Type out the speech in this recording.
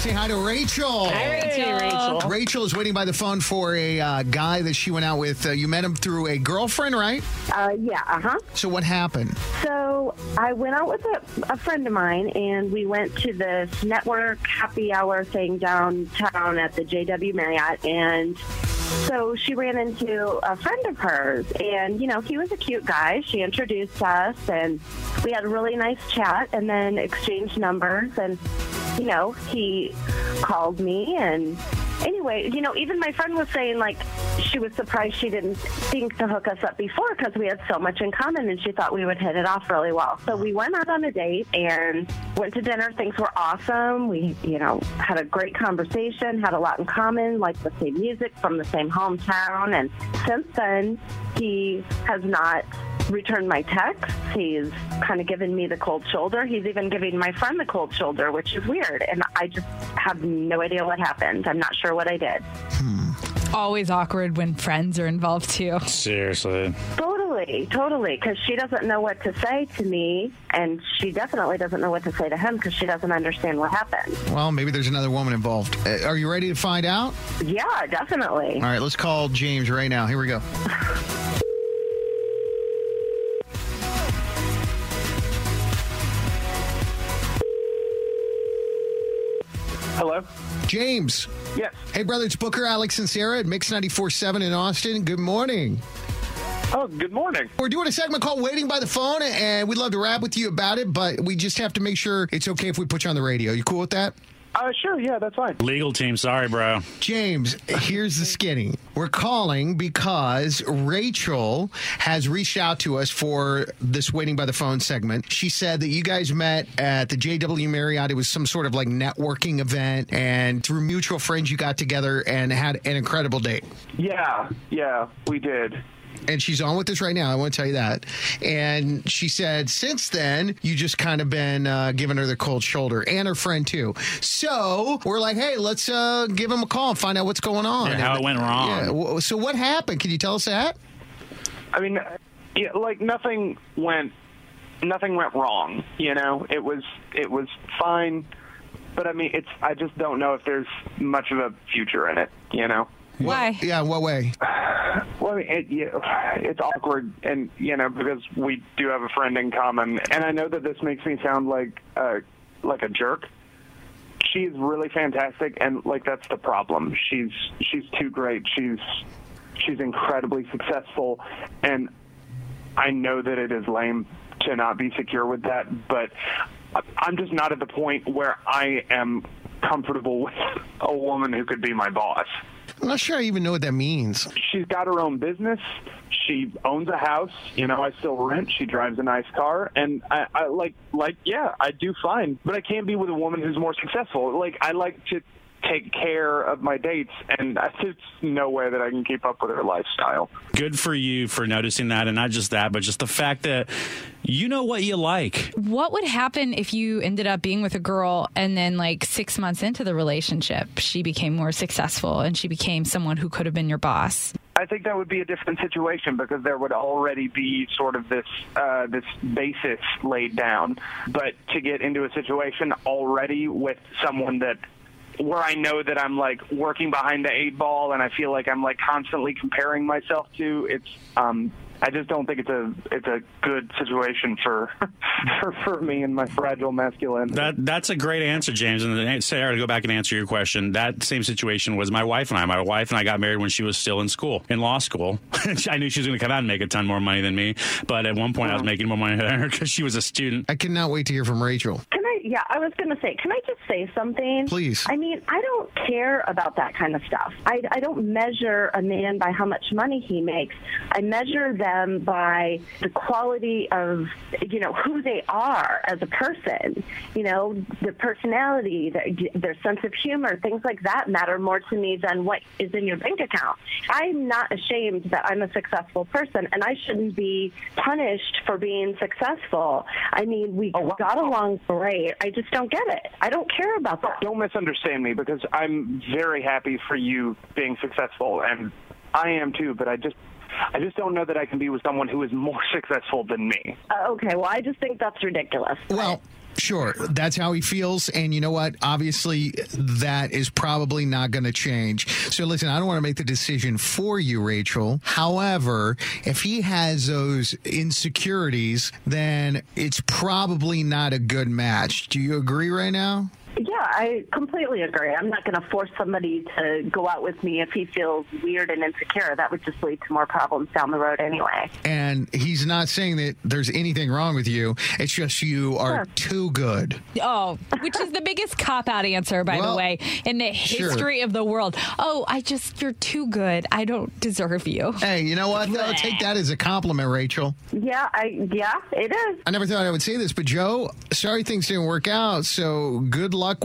Say hi to Rachel. Hey, Rachel. Rachel is waiting by the phone for a uh, guy that she went out with. Uh, you met him through a girlfriend, right? Uh, yeah, uh huh. So what happened? So I went out with a, a friend of mine, and we went to this network happy hour thing downtown at the JW Marriott, and so she ran into a friend of hers, and you know he was a cute guy. She introduced us, and we had a really nice chat, and then exchanged numbers, and you know he called me and anyway, you know, even my friend was saying like she was surprised she didn't think to hook us up before because we had so much in common and she thought we would hit it off really well. So we went out on a date and went to dinner. Things were awesome. We, you know, had a great conversation, had a lot in common, like the same music from the same hometown. And since then, he has not returned my texts. He's kind of given me the cold shoulder. He's even giving my friend the cold shoulder, which is weird. And I just have no idea what happened. I'm not sure what I did. Always awkward when friends are involved too. Seriously. Totally, totally. Because she doesn't know what to say to me, and she definitely doesn't know what to say to him because she doesn't understand what happened. Well, maybe there's another woman involved. Uh, are you ready to find out? Yeah, definitely. All right, let's call James right now. Here we go. Hello. James. Yes. Hey, brother, it's Booker, Alex, and Sarah at Mix 94.7 in Austin. Good morning. Oh, good morning. We're doing a segment called Waiting by the Phone, and we'd love to rap with you about it, but we just have to make sure it's okay if we put you on the radio. You cool with that? Uh, sure. Yeah, that's fine. Legal team, sorry, bro. James, here's the skinny. We're calling because Rachel has reached out to us for this waiting by the phone segment. She said that you guys met at the JW Marriott. It was some sort of like networking event, and through mutual friends, you got together and had an incredible date. Yeah, yeah, we did. And she's on with this right now. I want to tell you that. And she said, since then, you just kind of been uh, giving her the cold shoulder and her friend too. So we're like, hey, let's uh, give him a call and find out what's going on. Yeah, how And- it went wrong. Yeah. So what happened? Can you tell us that? I mean, yeah, like nothing went, nothing went wrong. You know, it was it was fine, but I mean, it's I just don't know if there's much of a future in it. You know. Why? Yeah. What way? Well, it, it's awkward, and you know, because we do have a friend in common, and I know that this makes me sound like uh, like a jerk. She's really fantastic, and like that's the problem. She's she's too great. She's she's incredibly successful, and I know that it is lame to not be secure with that, but I'm just not at the point where I am comfortable with a woman who could be my boss I'm not sure I even know what that means. she's got her own business. She owns a house. You know, I still rent. She drives a nice car, and I, I like, like, yeah, I do fine. But I can't be with a woman who's more successful. Like, I like to take care of my dates, and I, there's no way that I can keep up with her lifestyle. Good for you for noticing that, and not just that, but just the fact that you know what you like. What would happen if you ended up being with a girl and then, like, six months into the relationship, she became more successful and she became someone who could have been your boss? I think that would be a different situation because there would already be sort of this uh, this basis laid down. But to get into a situation already with someone that where I know that I'm like working behind the eight ball and I feel like I'm like constantly comparing myself to it's um I just don't think it's a it's a good situation for for, for me and my fragile masculine. That that's a great answer, James. And then, Sarah, to go back and answer your question, that same situation was my wife and I. My wife and I got married when she was still in school, in law school. I knew she was going to come out and make a ton more money than me, but at one point I was making more money than her because she was a student. I cannot wait to hear from Rachel. Yeah, I was going to say, can I just say something? Please. I mean, I don't care about that kind of stuff. I, I don't measure a man by how much money he makes. I measure them by the quality of, you know, who they are as a person. You know, their personality, their, their sense of humor, things like that matter more to me than what is in your bank account. I'm not ashamed that I'm a successful person, and I shouldn't be punished for being successful. I mean, we got along great. I just don't get it. I don't care about that. Don't misunderstand me because I'm very happy for you being successful, and I am too. But I just, I just don't know that I can be with someone who is more successful than me. Uh, okay, well, I just think that's ridiculous. Well, sure. That's how he feels. And you know what? Obviously, that is probably not going to change. So, listen, I don't want to make the decision for you, Rachel. However, if he has those insecurities, then it's probably not a good match. Do you agree right now? Yeah, I completely agree. I'm not going to force somebody to go out with me if he feels weird and insecure. That would just lead to more problems down the road anyway. And he's not saying that there's anything wrong with you. It's just you are Sure. too good. Oh, which is the biggest cop out answer, by Well, the way, in the sure. history of the world. Oh, I just, you're too good. I don't deserve you. Hey, you know what? though? Take that as a compliment, Rachel. Yeah, I yeah, it is. I never thought I would say this, but Joe, sorry things didn't work out. So good luck